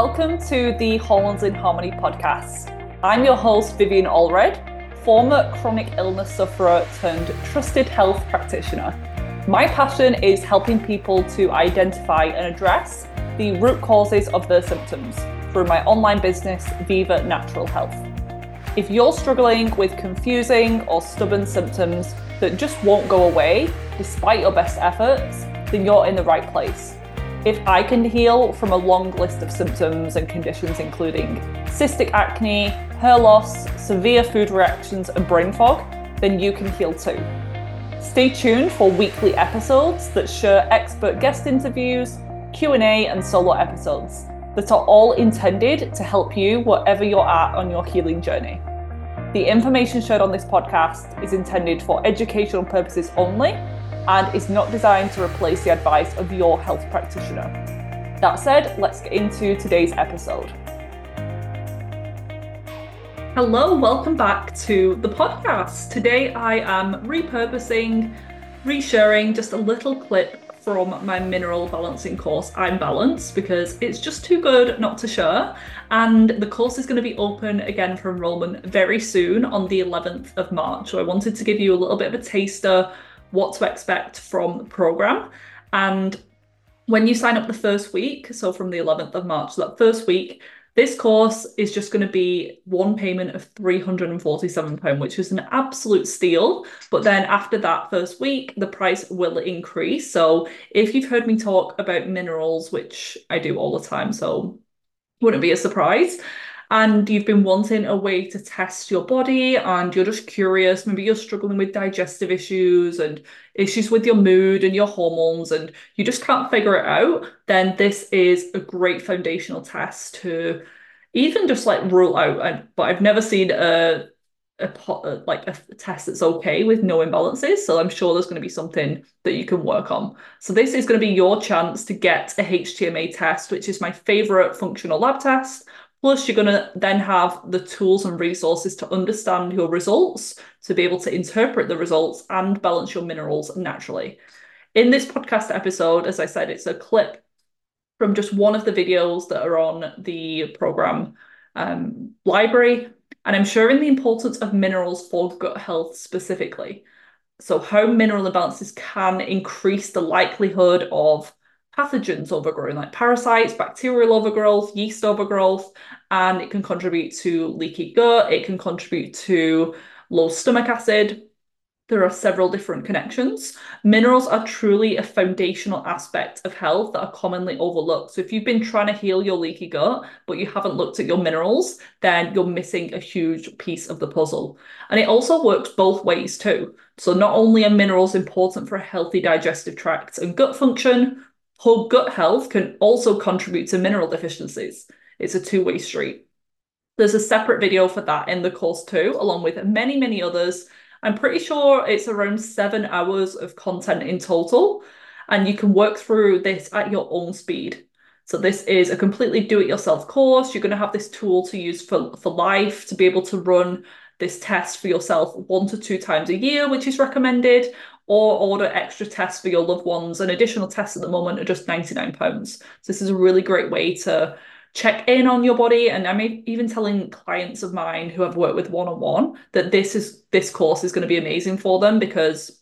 Welcome to the Hormones in Harmony podcast. I'm your host, Vivien Allred, former chronic illness sufferer turned trusted health practitioner. My passion is helping people to identify and address the root causes of their symptoms through my online business, Viva Natural Health. If you're struggling with confusing or stubborn symptoms that just won't go away despite your best efforts, then you're in the right place. If I can heal from a long list of symptoms and conditions, including cystic acne, hair loss, severe food reactions, and brain fog, then you can heal too. Stay tuned for weekly episodes that share expert guest interviews, Q&A, and solo episodes that are all intended to help you wherever you're at on your healing journey. The information shared on this podcast is intended for educational purposes only and is not designed to replace the advice of your health practitioner. That said, let's get into today's episode. Hello, welcome back to the podcast. Today I am repurposing, resharing just a little clip from my mineral balancing course, I'm Balanced, because it's just too good not to share. And the course is going to be open again for enrollment very soon on the 11th of March. So I wanted to give you a little bit of a taster what to expect from the program. And when you sign up the first week, so from the 11th of March, that first week, this course is just going to be one payment of £347, which is an absolute steal. But then after that first week, the price will increase. So if you've heard me talk about minerals, which I do all the time, so wouldn't be a surprise, and you've been wanting a way to test your body and you're just curious, maybe you're struggling with digestive issues and issues with your mood and your hormones and you just can't figure it out, then this is a great foundational test to even just like rule out. And, But I've never seen a a like a test that's okay with no imbalances. So I'm sure there's going to be something that you can work on. So this is going to be your chance to get a HTMA test, which is my favorite functional lab test. Plus, you're going to then have the tools and resources to understand your results, to be able to interpret the results and balance your minerals naturally. In this podcast episode, as I said, it's a clip from just one of the videos that are on the program um, library. And I'm sharing the importance of minerals for gut health specifically. So, how mineral imbalances can increase the likelihood of pathogens overgrowing, like parasites, bacterial overgrowth, yeast overgrowth, and it can contribute to leaky gut, it can contribute to low stomach acid. There are several different connections. Minerals are truly a foundational aspect of health that are commonly overlooked. So, if you've been trying to heal your leaky gut, but you haven't looked at your minerals, then you're missing a huge piece of the puzzle. And it also works both ways too. So, not only are minerals important for a healthy digestive tract and gut function, whole gut health can also contribute to mineral deficiencies. It's a two way street. There's a separate video for that in the course too, along with many, many others. I'm pretty sure it's around seven hours of content in total, and you can work through this at your own speed. So this is a completely do-it-yourself course. You're going to have this tool to use for, for life to be able to run this test for yourself one to two times a year, which is recommended, or order extra tests for your loved ones. And additional tests at the moment are just £99. So this is a really great way to check in on your body. And I'm even telling clients of mine who I've worked with one on one that this is this course is going to be amazing for them because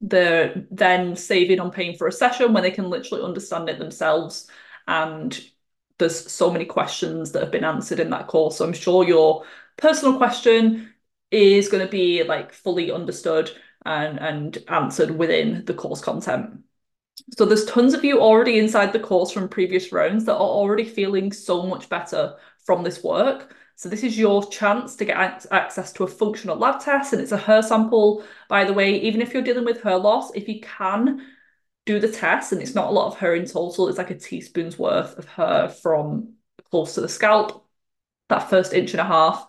they're then saving on paying for a session when they can literally understand it themselves. And there's so many questions that have been answered in that course. So I'm sure your personal question is going to be like fully understood and, and answered within the course content. So there's tons of you already inside the course from previous rounds that are already feeling so much better from this work. So this is your chance to get access to a functional lab test and it's a hair sample. By the way, even if you're dealing with hair loss, if you can do the test and it's not a lot of hair in total, it's like a teaspoon's worth of hair from close to the scalp, that first inch and a half.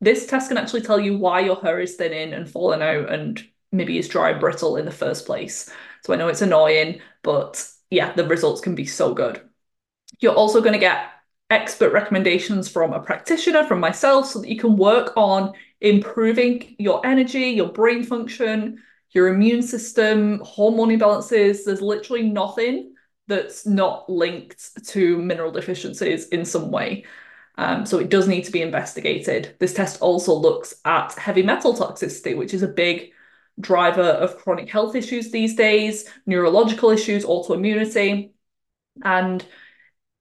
This test can actually tell you why your hair is thinning and falling out and maybe is dry and brittle in the first place. So I know it's annoying, but yeah, the results can be so good. You're also going to get expert recommendations from a practitioner, from myself, so that you can work on improving your energy, your brain function, your immune system, hormone imbalances. There's literally nothing that's not linked to mineral deficiencies in some way. Um, so it does need to be investigated. This test also looks at heavy metal toxicity, which is a big driver of chronic health issues these days, neurological issues, autoimmunity. And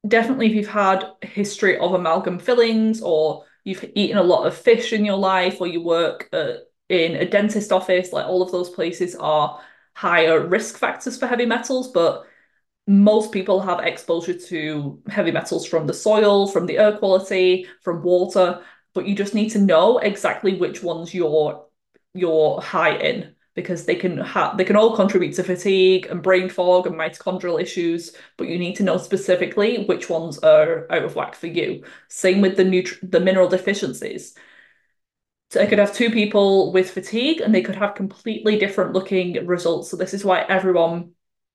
definitely if you've had a history of amalgam fillings or you've eaten a lot of fish in your life or you work uh, in a dentist office, like all of those places are higher risk factors for heavy metals, but most people have exposure to heavy metals from the soil, from the air quality, from water, but you just need to know exactly which ones you're you're high in because they can have they can all contribute to fatigue and brain fog and mitochondrial issues, but you need to know specifically which ones are out of whack for you. Same with the nutri- the mineral deficiencies. So I could have two people with fatigue and they could have completely different looking results. So this is why everyone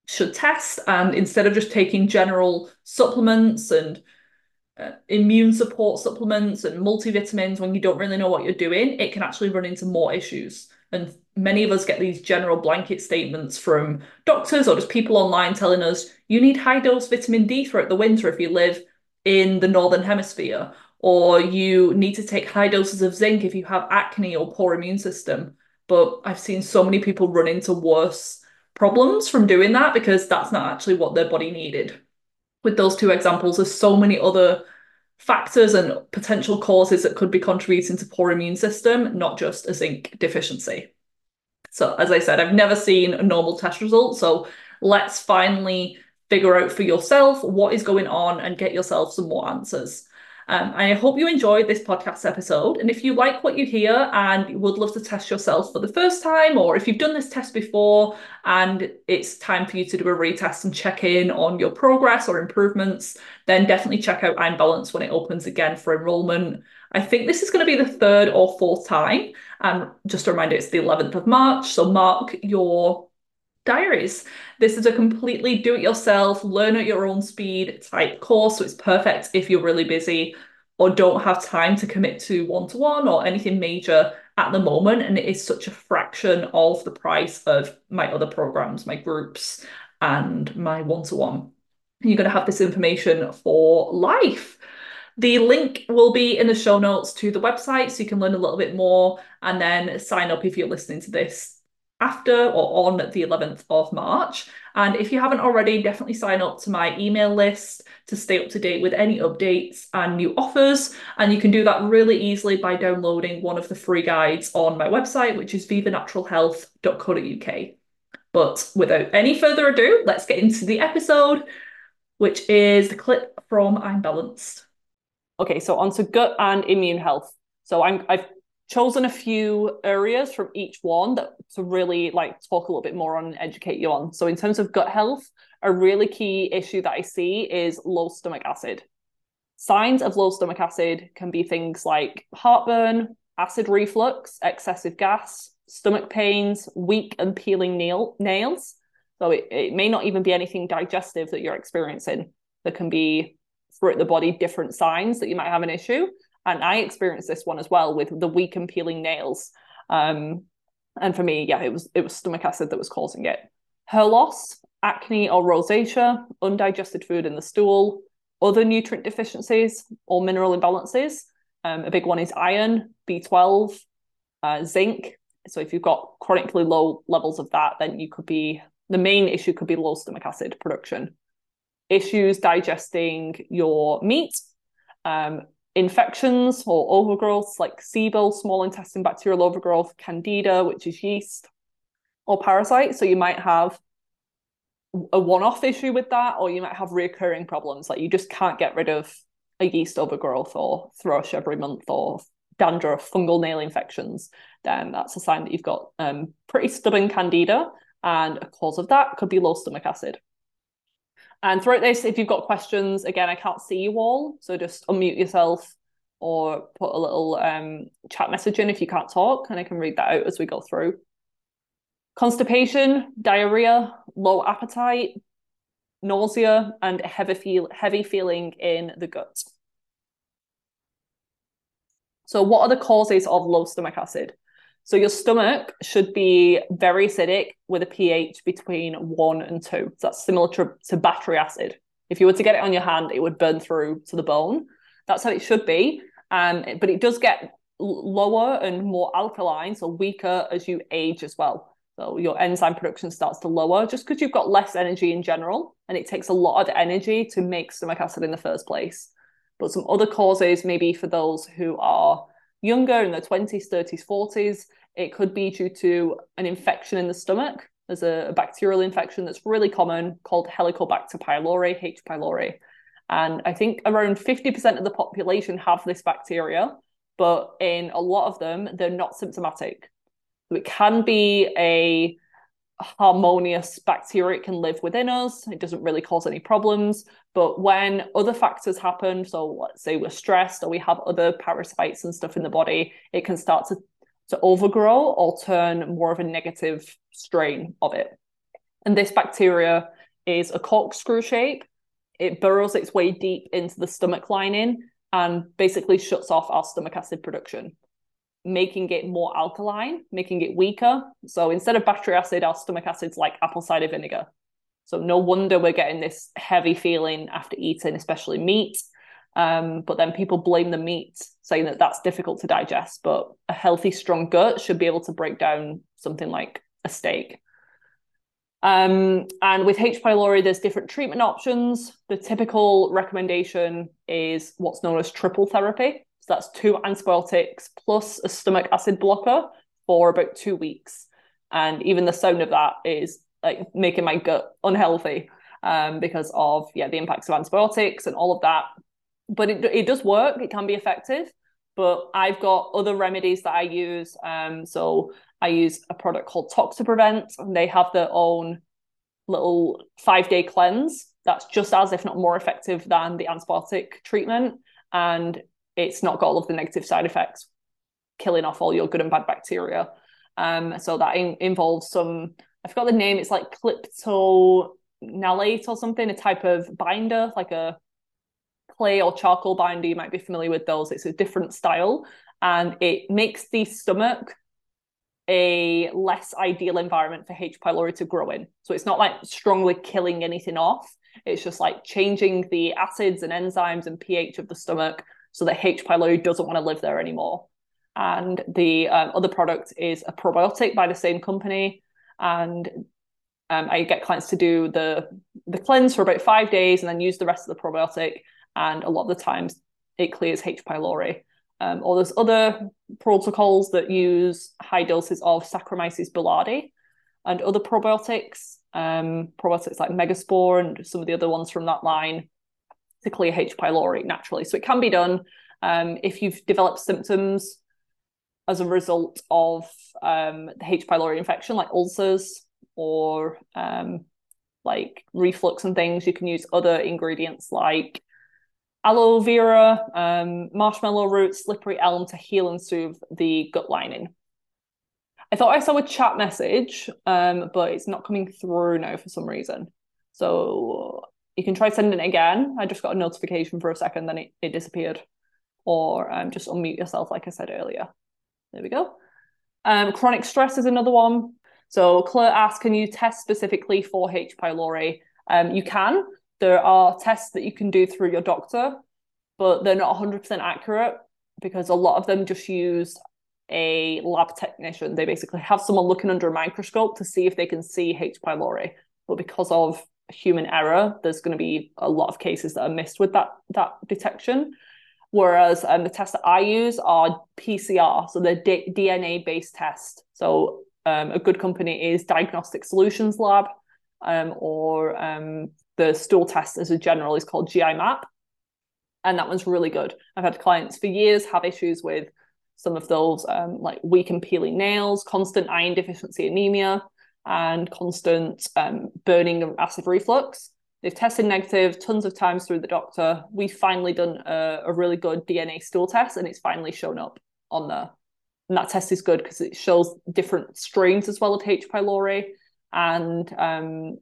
should test and instead of just taking general supplements and Uh, immune support supplements and multivitamins when you don't really know what you're doing, it can actually run into more issues. And many of us get these general blanket statements from doctors or just people online telling us you need high dose vitamin D throughout the winter if you live in the northern hemisphere, or you need to take high doses of zinc if you have acne or poor immune system. But I've seen so many people run into worse problems from doing that because that's not actually what their body needed. With those two examples, there's so many other factors and potential causes that could be contributing to poor immune system, not just a zinc deficiency. So, as I said, I've never seen a normal test result. So, let's finally figure out for yourself what is going on and get yourself some more answers. Um, I hope you enjoyed this podcast episode. And if you like what you hear and would love to test yourself for the first time, or if you've done this test before and it's time for you to do a retest and check in on your progress or improvements, then definitely check out I'm Balanced when it opens again for enrollment. I think this is going to be the third or fourth time. And just a reminder, it's the 11th of March. So mark your diaries. This is a completely do it yourself, learn at your own speed type course. So it's perfect if you're really busy or don't have time to commit to one to one or anything major at the moment. And it is such a fraction of the price of my other programs, my groups, and my one to one. You're going to have this information for life. The link will be in the show notes to the website so you can learn a little bit more and then sign up if you're listening to this after or on the 11th of March. And if you haven't already, definitely sign up to my email list to stay up to date with any updates and new offers. And you can do that really easily by downloading one of the free guides on my website, which is vivanaturalhealth.co.uk. But without any further ado, let's get into the episode, which is the clip from I'm Balanced. Okay, so on to gut and immune health. So I'm, I've chosen a few areas from each one that to really like talk a little bit more on and educate you on. So in terms of gut health, a really key issue that I see is low stomach acid. Signs of low stomach acid can be things like heartburn, acid reflux, excessive gas, stomach pains, weak and peeling nail- nails. So it, it may not even be anything digestive that you're experiencing. There can be throughout the body different signs that you might have an issue and I experienced this one as well with the weak and peeling nails. Um, and for me, yeah, it was it was stomach acid that was causing it. Hair loss, acne or rosacea, undigested food in the stool, other nutrient deficiencies or mineral imbalances. Um, a big one is iron, B12, uh, zinc. So if you've got chronically low levels of that, then you could be the main issue could be low stomach acid production. Issues digesting your meat, um, infections or overgrowths like SIBO, small intestine bacterial overgrowth, candida, which is yeast, or parasites. So you might have a one-off issue with that, or you might have recurring problems like you just can't get rid of a yeast overgrowth or thrush every month or dandruff, fungal nail infections, then that's a sign that you've got um, pretty stubborn candida. And a cause of that could be low stomach acid. And throughout this, if you've got questions, again, I can't see you all, so just unmute yourself or put a little um, chat message in if you can't talk, and I can read that out as we go through. Constipation, diarrhea, low appetite, nausea, and heavy feel heavy feeling in the gut. So, what are the causes of low stomach acid? So your stomach should be very acidic with a pH between one and two. So that's similar to, to battery acid. If you were to get it on your hand, it would burn through to the bone. That's how it should be. Um, but it does get lower and more alkaline, so weaker as you age as well. So your enzyme production starts to lower just because you've got less energy in general, and it takes a lot of energy to make stomach acid in the first place. But some other causes, maybe for those who are younger in their 20s, 30s, 40s, it could be due to an infection in the stomach. There's a, a bacterial infection that's really common called Helicobacter pylori, H. pylori. And I think around 50% of the population have this bacteria, but in a lot of them, they're not symptomatic. So it can be a harmonious bacteria it can live within us it doesn't really cause any problems but when other factors happen so let's say we're stressed or we have other parasites and stuff in the body it can start to to overgrow or turn more of a negative strain of it. And this bacteria is a corkscrew shape. It burrows its way deep into the stomach lining and basically shuts off our stomach acid production, making it more alkaline, making it weaker. So instead of battery acid, our stomach acid's like apple cider vinegar. So no wonder we're getting this heavy feeling after eating, especially meat. Um, but then people blame the meat, saying that that's difficult to digest. But a healthy, strong gut should be able to break down something like a steak. Um, and with H. pylori, there's different treatment options. The typical recommendation is what's known as triple therapy. So that's two antibiotics plus a stomach acid blocker for about two weeks. And even the sound of that is like making my gut unhealthy um, because of yeah the impacts of antibiotics and all of that but it, it does work. It can be effective. But I've got other remedies that I use. Um, so I use a product called Toxaprevent, and they have their own little five day cleanse that's just as, if not more effective than the antibiotic treatment. And it's not got all of the negative side effects, killing off all your good and bad bacteria. Um, so that in- involves some, I forgot the name, it's like cryptonalate or something, a type of binder, like a clay or charcoal binder, you might be familiar with those. It's a different style and it makes the stomach a less ideal environment for H. pylori to grow in. So it's not like strongly killing anything off. It's just like changing the acids and enzymes and pH of the stomach so that H. pylori doesn't want to live there anymore. And the um, other product is a probiotic by the same company. And um, I get clients to do the the cleanse for about five days and then use the rest of the probiotic and a lot of the times it clears H. pylori. Um, or there's other protocols that use high doses of Saccharomyces boulardii and other probiotics, um, probiotics like Megaspore and some of the other ones from that line to clear H. pylori naturally. So it can be done um, if you've developed symptoms as a result of um, the H. pylori infection, like ulcers or um, like reflux and things. You can use other ingredients like aloe vera, um, marshmallow root, slippery elm to heal and soothe the gut lining. I thought I saw a chat message, um, but it's not coming through now for some reason. So you can try sending it again. I just got a notification for a second, then it, it disappeared. Or um, just unmute yourself, like I said earlier. There we go. Um, chronic stress is another one. So Claire asked, can you test specifically for H. pylori? Um, you can. There are tests that you can do through your doctor, but they're not 100% accurate because a lot of them just use a lab technician. They basically have someone looking under a microscope to see if they can see H. pylori. But because of human error, there's going to be a lot of cases that are missed with that that detection. Whereas um, the tests that I use are PCR, so they're D- DNA based tests. So um, a good company is Diagnostic Solutions Lab, um, or um, the stool test as a general is called GI map. And that one's really good. I've had clients for years have issues with some of those um, like weak and peeling nails, constant iron deficiency anemia, and constant um, burning and acid reflux. They've tested negative tons of times through the doctor. We've finally done a, a really good DNA stool test, and it's finally shown up on there. And that test is good because it shows different strains as well of H. pylori, and um,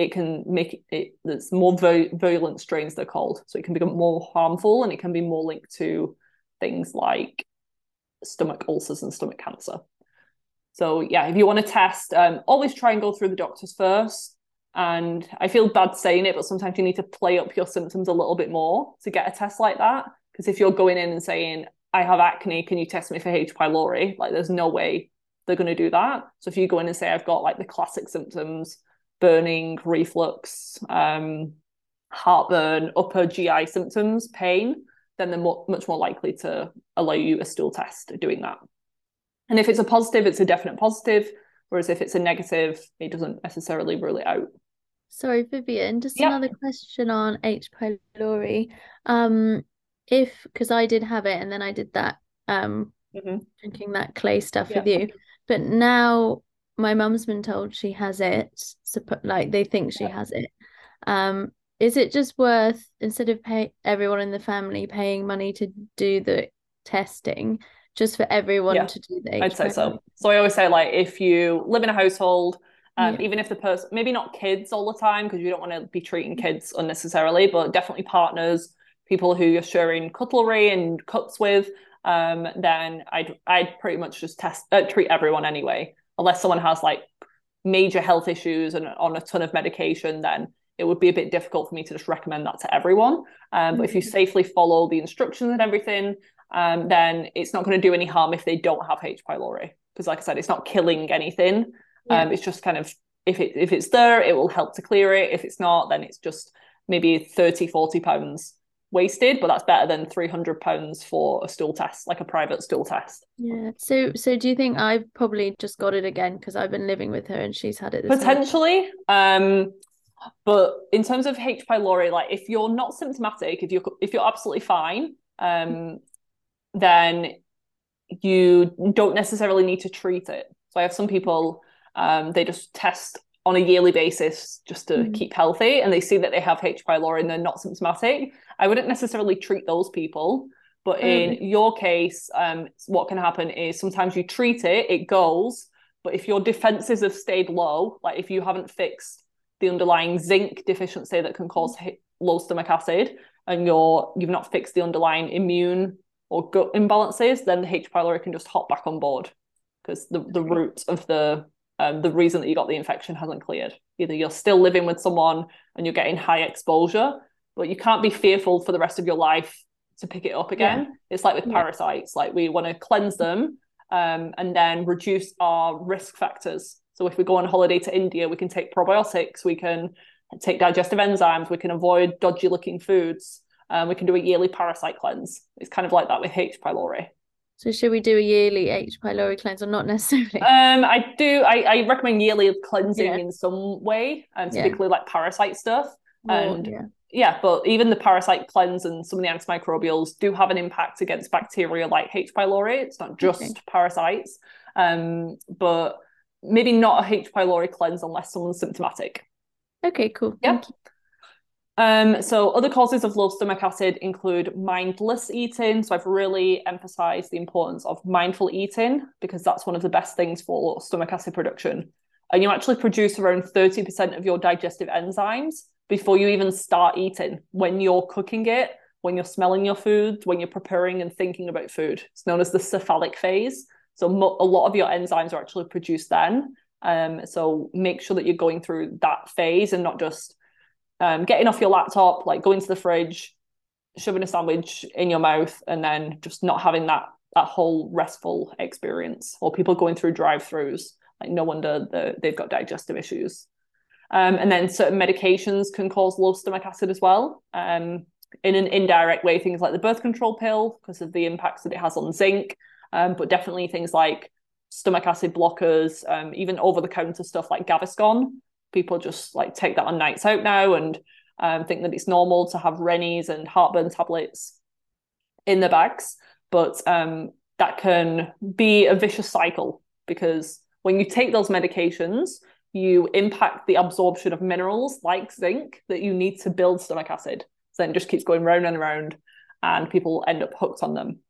it can make it there's more virulent strains they're called so it can become more harmful and it can be more linked to things like stomach ulcers and stomach cancer So yeah, if you want to test, um, always try and go through the doctors first. And I feel bad saying it, but sometimes you need to play up your symptoms a little bit more to get a test like that. Because if you're going in and saying, I have acne, can you test me for H. pylori? Like there's no way they're going to do that. So if you go in and say, I've got like the classic symptoms, burning, reflux, um, heartburn, upper GI symptoms, pain, then they're much more likely to allow you a stool test doing that. And if it's a positive, it's a definite positive. Whereas if it's a negative, it doesn't necessarily rule it out. Sorry, Vivien, just yep. another question on H. pylori. Um, if because I did have it and then I did that um mm-hmm. drinking that clay stuff with you, but now my mum's been told she has it, so like they think she has it. Um, is it just worth instead of pay everyone in the family paying money to do the testing just for everyone yeah, to do the I'd say so. So I always say like if you live in a household, um, yeah. even if the person maybe not kids all the time because you don't want to be treating kids unnecessarily, but definitely partners, people who you're sharing cutlery and cups with, um, then I'd I'd pretty much just test uh, treat everyone anyway, unless someone has like major health issues and on a ton of medication, then it would be a bit difficult for me to just recommend that to everyone. Um. But if you mm-hmm. safely follow the instructions and everything, um, then it's not going to do any harm if they don't have H. pylori. Because, like I said, it's not killing anything. Yeah. Um, it's just kind of if it if it's there, it will help to clear it. If it's not, then it's just maybe 30, 40 pounds wasted, but that's better than 300 pounds for a stool test, like a private stool test. Yeah. So, so do you think I've probably just got it again because I've been living with her and she's had it? Potentially. Um, but in terms of H. pylori, like if you're not symptomatic, if you're if you're absolutely fine, um, then you don't necessarily need to treat it. So I have some people, um, they just test on a yearly basis just to mm. keep healthy, and they see that they have H. pylori and they're not symptomatic. I wouldn't necessarily treat those people. But in mm. your case, um, what can happen is sometimes you treat it, it goes, but if your defenses have stayed low, like if you haven't fixed the underlying zinc deficiency that can cause low stomach acid and you're you've not fixed the underlying immune or gut imbalances then the h. pylori can just hop back on board because the, the root of the um, the reason that you got the infection hasn't cleared. Either you're still living with someone and you're getting high exposure but you can't be fearful for the rest of your life to pick it up again. Yeah. it's like with yeah. parasites like we want to cleanse them um, and then reduce our risk factors. So if we go on holiday to India, we can take probiotics, we can take digestive enzymes, we can avoid dodgy looking foods, um, we can do a yearly parasite cleanse. It's kind of like that with H. pylori. So should we do a yearly H. pylori cleanse or not necessarily? Um, I do. I, I recommend yearly cleansing yeah. in some way, and um, typically yeah. like parasite stuff. and yeah. yeah, but even the parasite cleanse and some of the antimicrobials do have an impact against bacteria like H. pylori. It's not just okay. parasites. Um, but maybe not a H. pylori cleanse unless someone's symptomatic. Okay, cool. Yeah. Um, so other causes of low stomach acid include mindless eating. So I've really emphasized the importance of mindful eating because that's one of the best things for stomach acid production. And you actually produce around 30% of your digestive enzymes before you even start eating when you're cooking it, when you're smelling your food, when you're preparing and thinking about food. It's known as the cephalic phase. So mo- a lot of your enzymes are actually produced then. Um, so make sure that you're going through that phase and not just um, getting off your laptop, like going to the fridge, shoving a sandwich in your mouth, and then just not having that that whole restful experience. Or people going through drive-throughs, like no wonder the, they've got digestive issues. Um, and then certain medications can cause low stomach acid as well. Um, in an indirect way, things like the birth control pill, because of the impacts that it has on zinc, um, but definitely things like stomach acid blockers, um, even over the counter stuff like Gaviscon. People just like take that on nights out now and um, think that it's normal to have Rennies and heartburn tablets in the bags. But um, that can be a vicious cycle because when you take those medications, you impact the absorption of minerals like zinc that you need to build stomach acid. So then it just keeps going round and round, and people end up hooked on them.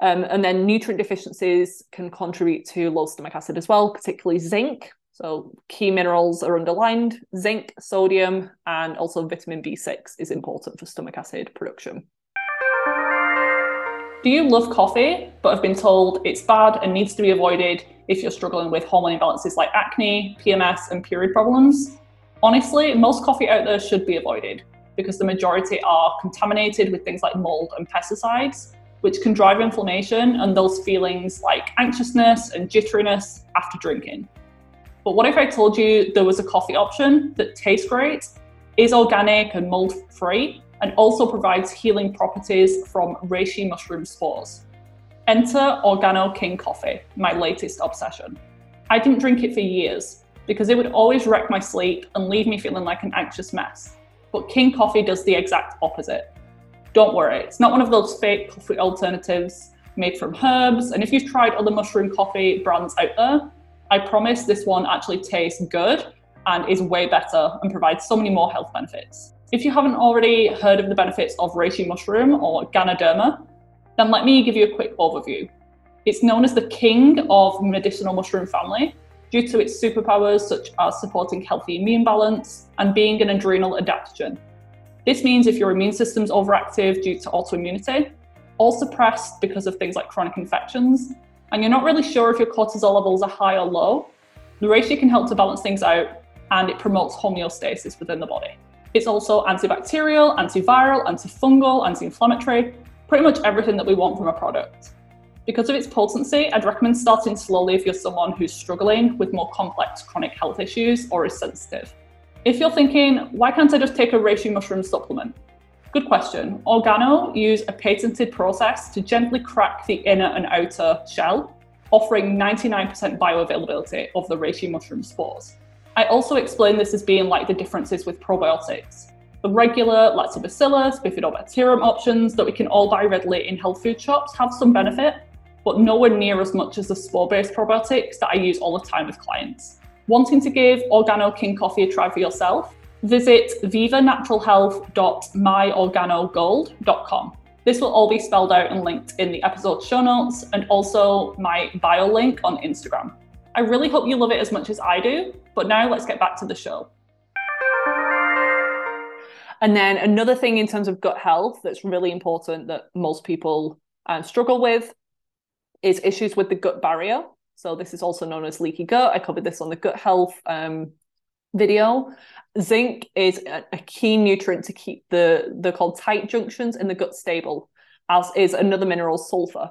Um, and then nutrient deficiencies can contribute to low stomach acid as well, particularly zinc. So key minerals are underlined zinc, sodium, and also vitamin B6 is important for stomach acid production. Do you love coffee but have been told it's bad and needs to be avoided if you're struggling with hormone imbalances like acne, PMS, and period problems? Honestly, most coffee out there should be avoided because the majority are contaminated with things like mold and pesticides, which can drive inflammation and those feelings like anxiousness and jitteriness after drinking. But what if I told you there was a coffee option that tastes great, is organic and mold free, and also provides healing properties from reishi mushroom spores? Enter Organo King Coffee, my latest obsession. I didn't drink it for years because it would always wreck my sleep and leave me feeling like an anxious mess. But King Coffee does the exact opposite. Don't worry, it's not one of those fake coffee alternatives made from herbs. And if you've tried other mushroom coffee brands out there, I promise this one actually tastes good and is way better and provides so many more health benefits. If you haven't already heard of the benefits of reishi mushroom or Ganoderma, then let me give you a quick overview. It's known as the king of medicinal mushroom family due to its superpowers such as supporting healthy immune balance and being an adrenal adaptogen. This means if your immune system's overactive due to autoimmunity, or suppressed because of things like chronic infections, and you're not really sure if your cortisol levels are high or low, reishi can help to balance things out and it promotes homeostasis within the body. It's also antibacterial, antiviral, antifungal, anti inflammatory, pretty much everything that we want from a product. Because of its potency, I'd recommend starting slowly if you're someone who's struggling with more complex chronic health issues or is sensitive. If you're thinking, why can't I just take a reishi mushroom supplement? Good question. Organo use a patented process to gently crack the inner and outer shell, offering 99% bioavailability of the reishi mushroom spores. I also explain this as being like the differences with probiotics. The regular lactobacillus, bifidobacterium options that we can all buy readily in health food shops have some benefit, but nowhere near as much as the spore based probiotics that I use all the time with clients. Wanting to give Organo King Coffee a try for yourself? Visit vivanaturalhealth.myorganogold.com. This will all be spelled out and linked in the episode show notes and also my bio link on Instagram. I really hope you love it as much as I do, but now let's get back to the show. And then another thing in terms of gut health that's really important that most people um, struggle with is issues with the gut barrier. So this is also known as leaky gut. I covered this on the gut health um, video. Zinc is a, key nutrient to keep the the called tight junctions in the gut stable, as is another mineral, sulfur.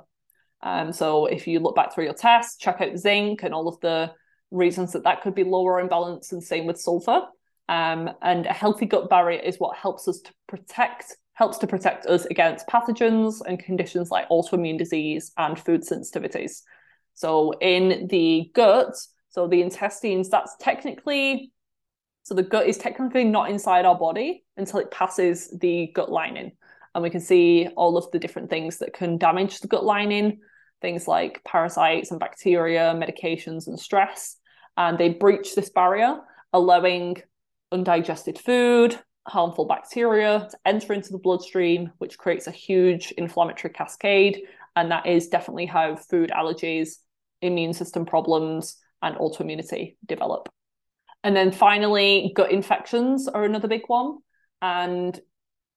Um, so if you look back through your tests, check out zinc and all of the reasons that that could be lower in balance, and same with sulfur. Um, and a healthy gut barrier is what helps us to protect helps to protect us against pathogens and conditions like autoimmune disease and food sensitivities. So in the gut, so the intestines, that's technically, so the gut is technically not inside our body until it passes the gut lining. And we can see all of the different things that can damage the gut lining, things like parasites and bacteria, medications and stress. And they breach this barrier, allowing undigested food, harmful bacteria to enter into the bloodstream, which creates a huge inflammatory cascade. And that is definitely how food allergies, immune system problems, and autoimmunity develop. And then finally, gut infections are another big one. And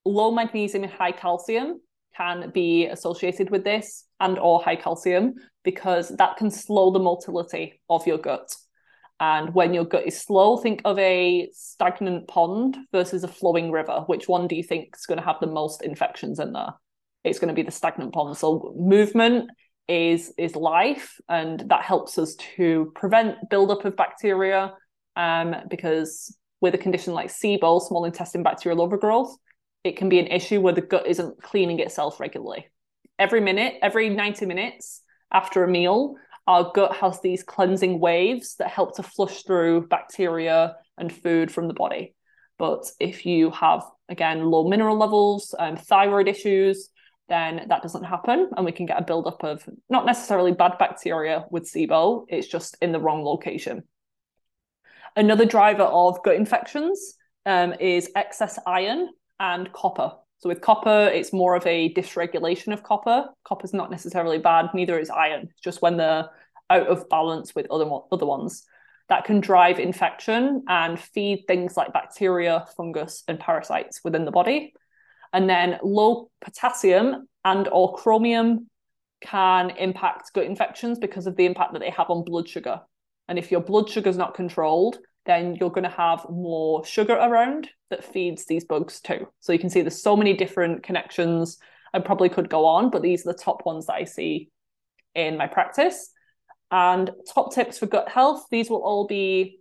low magnesium and high calcium can be associated with this and or high calcium because that can slow the motility of your gut. And when your gut is slow, think of a stagnant pond versus a flowing river. Which one do you think is going to have the most infections in there? It's going to be the stagnant pond. So movement is is life, and that helps us to prevent buildup of bacteria. Um, because with a condition like SIBO, small intestine bacterial overgrowth, it can be an issue where the gut isn't cleaning itself regularly. Every minute, every 90 minutes after a meal, our gut has these cleansing waves that help to flush through bacteria and food from the body. But if you have, again, low mineral levels, um, thyroid issues, then that doesn't happen. And we can get a buildup of not necessarily bad bacteria with SIBO, it's just in the wrong location. Another driver of gut infections um, is excess iron and copper. So with copper, it's more of a dysregulation of copper. Copper's not necessarily bad, neither is iron. Just when they're out of balance with other other ones that can drive infection and feed things like bacteria, fungus, and parasites within the body. And then low potassium and or chromium can impact gut infections because of the impact that they have on blood sugar. And if your blood sugar is not controlled, then you're going to have more sugar around that feeds these bugs too. So you can see there's so many different connections. I probably could go on, but these are the top ones that I see in my practice. And top tips for gut health, these will all be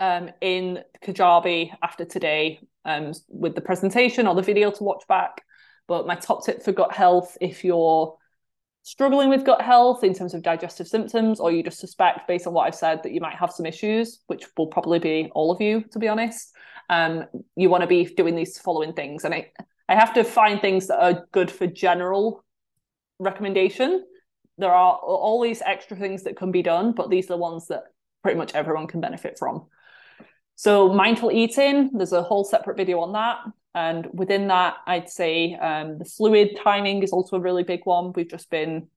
um, in Kajabi after today um, with the presentation or the video to watch back. But my top tip for gut health, if you're struggling with gut health in terms of digestive symptoms, or you just suspect based on what I've said that you might have some issues, which will probably be all of you, to be honest, um, you want to be doing these following things. And I, I have to find things that are good for general recommendation there are all these extra things that can be done, but these are the ones that pretty much everyone can benefit from. So, mindful eating, there's a whole separate video on that. And within that, I'd say um, the fluid timing is also a really big one. We've just been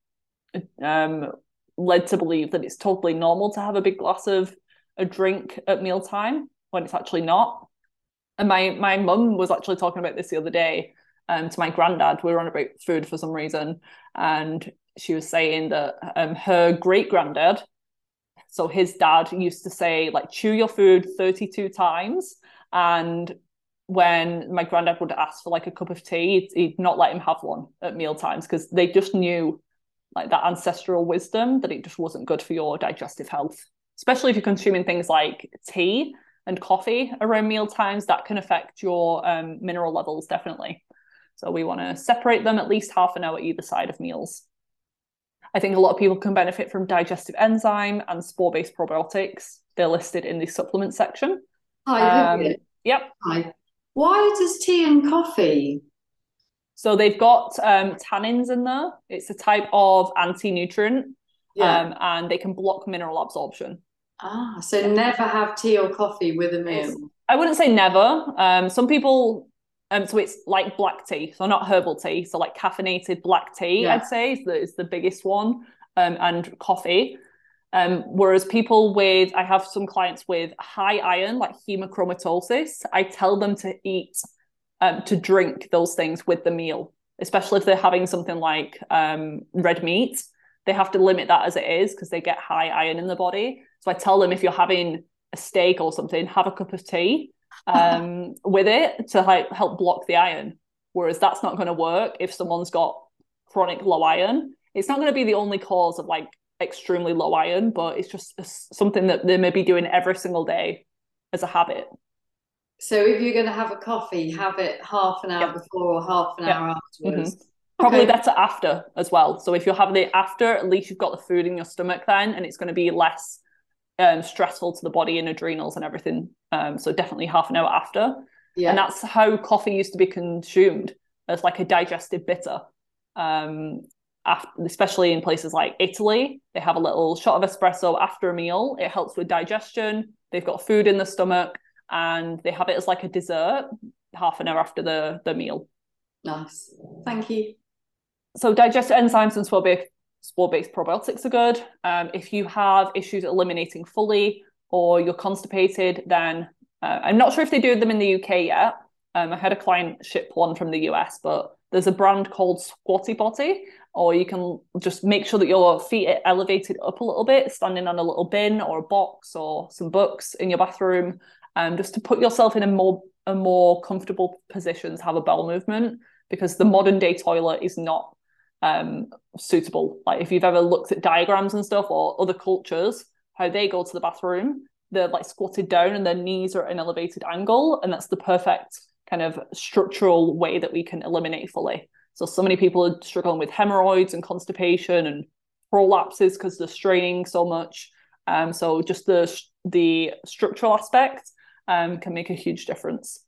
um, led to believe that it's totally normal to have a big glass of a drink at mealtime when it's actually not. And my my mum was actually talking about this the other day um, to my granddad. We were on about food for some reason, and she was saying that um, her great granddad, so his dad used to say like chew your food 32 times and when my granddad would ask for like a cup of tea, he'd, he'd not let him have one at meal times because they just knew like that ancestral wisdom that it just wasn't good for your digestive health, especially if you're consuming things like tea and coffee around meal times. That can affect your um, mineral levels definitely. So we want to separate them at least half an hour either side of meals. I think a lot of people can benefit from digestive enzyme and spore based probiotics. They're listed in the supplement section. Hi, um, yep. Hi. Why does tea and coffee? So they've got um, tannins in there. It's a type of anti nutrient yeah. um, and they can block mineral absorption. Ah, so never have tea or coffee with a meal. I wouldn't say never. Um, some people um, so it's like black tea, so not herbal tea, so like caffeinated black tea, yeah. I'd say is the, is the biggest one, um, and coffee. Um, whereas people with, I have some clients with high iron, like hemochromatosis, I tell them to eat, um, to drink those things with the meal, especially if they're having something like um, red meat. They have to limit that as it is because they get high iron in the body. So I tell them if you're having a steak or something, have a cup of tea um, with it to like help block the iron. Whereas that's not going to work if someone's got chronic low iron. It's not going to be the only cause of like extremely low iron, but it's just something that they may be doing every single day as a habit. So if you're going to have a coffee, have it half an hour yep. before or half an yep. hour afterwards. Mm-hmm. Probably okay. better after as well. So if you're having it after, at least you've got the food in your stomach then, and it's going to be less um, stressful to the body and adrenals and everything. Um, so definitely half an hour after. Yeah. And that's how coffee used to be consumed as like a digestive bitter. Um, after, especially in places like Italy, they have a little shot of espresso after a meal. It helps with digestion. They've got food in the stomach and they have it as like a dessert half an hour after the, the meal. Nice. Thank you. So digestive enzymes and swabbic spore-based probiotics are good. Um, if you have issues eliminating fully or you're constipated, then uh, I'm not sure if they do them in the UK yet. Um, I had a client ship one from the US, but there's a brand called Squatty Potty, or you can just make sure that your feet are elevated up a little bit, standing on a little bin or a box or some books in your bathroom, um, just to put yourself in a more a more comfortable position to have a bowel movement because the modern day toilet is not um, suitable. Like if you've ever looked at diagrams and stuff or other cultures, how they go to the bathroom, they're like squatted down and their knees are at an elevated angle, and that's the perfect kind of structural way that we can eliminate fully. So so many people are struggling with hemorrhoids and constipation and prolapses because they're straining so much. Um, so just the the structural aspect um, can make a huge difference.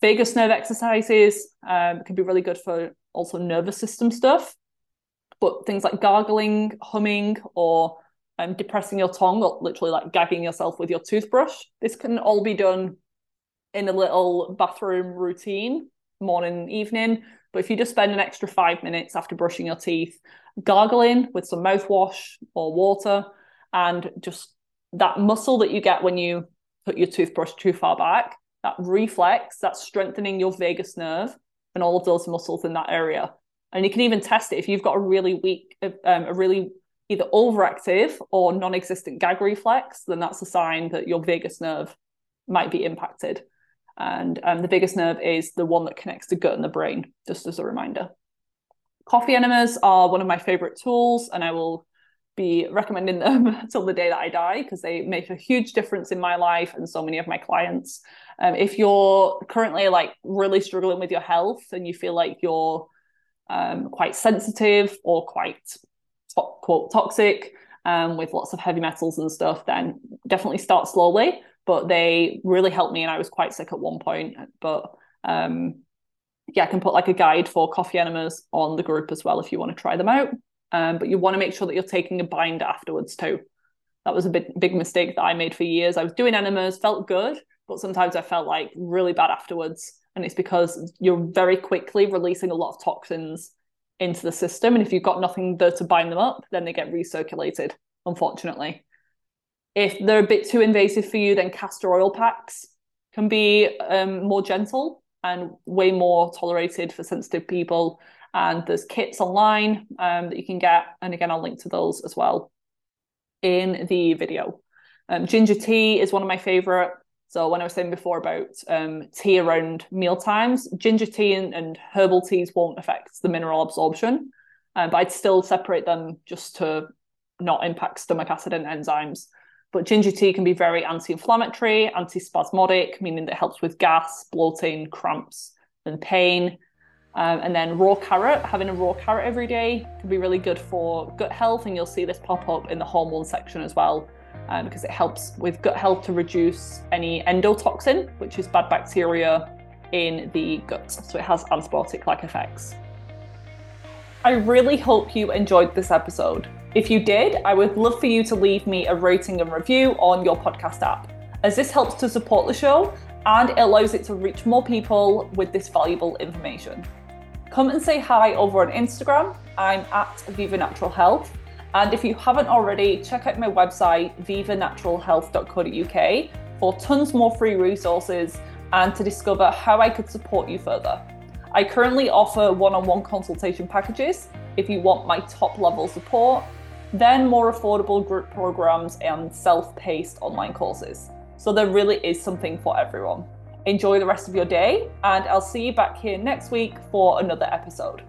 Vagus nerve exercises um, can be really good for also nervous system stuff. But things like gargling, humming, or um, depressing your tongue, or literally like gagging yourself with your toothbrush, this can all be done in a little bathroom routine, morning, evening. But if you just spend an extra five minutes after brushing your teeth, gargling with some mouthwash or water, and just that muscle that you get when you put your toothbrush too far back, that reflex, that's strengthening your vagus nerve and all of those muscles in that area. And you can even test it if you've got a really weak, um, a really either overactive or non-existent gag reflex, then that's a sign that your vagus nerve might be impacted. And um, the vagus nerve is the one that connects the gut and the brain, just as a reminder. Coffee enemas are one of my favorite tools, and I will be recommending them till the day that I die because they make a huge difference in my life and so many of my clients. Um, if you're currently like really struggling with your health and you feel like you're um, quite sensitive or quite to- quote toxic um, with lots of heavy metals and stuff, then definitely start slowly but they really helped me and I was quite sick at one point. But um, yeah, I can put like a guide for coffee enemas on the group as well if you want to try them out. Um, but you want to make sure that you're taking a binder afterwards too. That was a big big mistake that I made for years. I was doing enemas, felt good, but sometimes I felt like really bad afterwards. And it's because you're very quickly releasing a lot of toxins into the system. And if you've got nothing there to bind them up, then they get recirculated, unfortunately. If they're a bit too invasive for you, then castor oil packs can be um, more gentle and way more tolerated for sensitive people. And there's kits online um, that you can get. And again, I'll link to those as well in the video. Um, ginger tea is one of my favorite. So when I was saying before about um, tea around meal times, ginger tea and, and, herbal teas won't affect the mineral absorption, um, but I'd still separate them just to not impact stomach acid and enzymes. But ginger tea can be very anti inflammatory, anti-spasmodic, meaning that it helps with gas, bloating, cramps, and pain. Um, and then raw carrot, having a raw carrot every day can be really good for gut health. And you'll see this pop up in the hormone section as well, um, because it helps with gut health to reduce any endotoxin, which is bad bacteria in the gut. So it has antibiotic like effects. I really hope you enjoyed this episode. If you did, I would love for you to leave me a rating and review on your podcast app, as this helps to support the show and it allows it to reach more people with this valuable information. Come and say hi over on Instagram. I'm at Viva Natural Health. And if you haven't already, check out my website, vivanaturalhealth.co.uk, for tons more free resources and to discover how I could support you further. I currently offer one on one consultation packages if you want my top level support then more affordable group programs and self paced online courses. So there really is something for everyone. Enjoy the rest of your day, and I'll see you back here next week for another episode.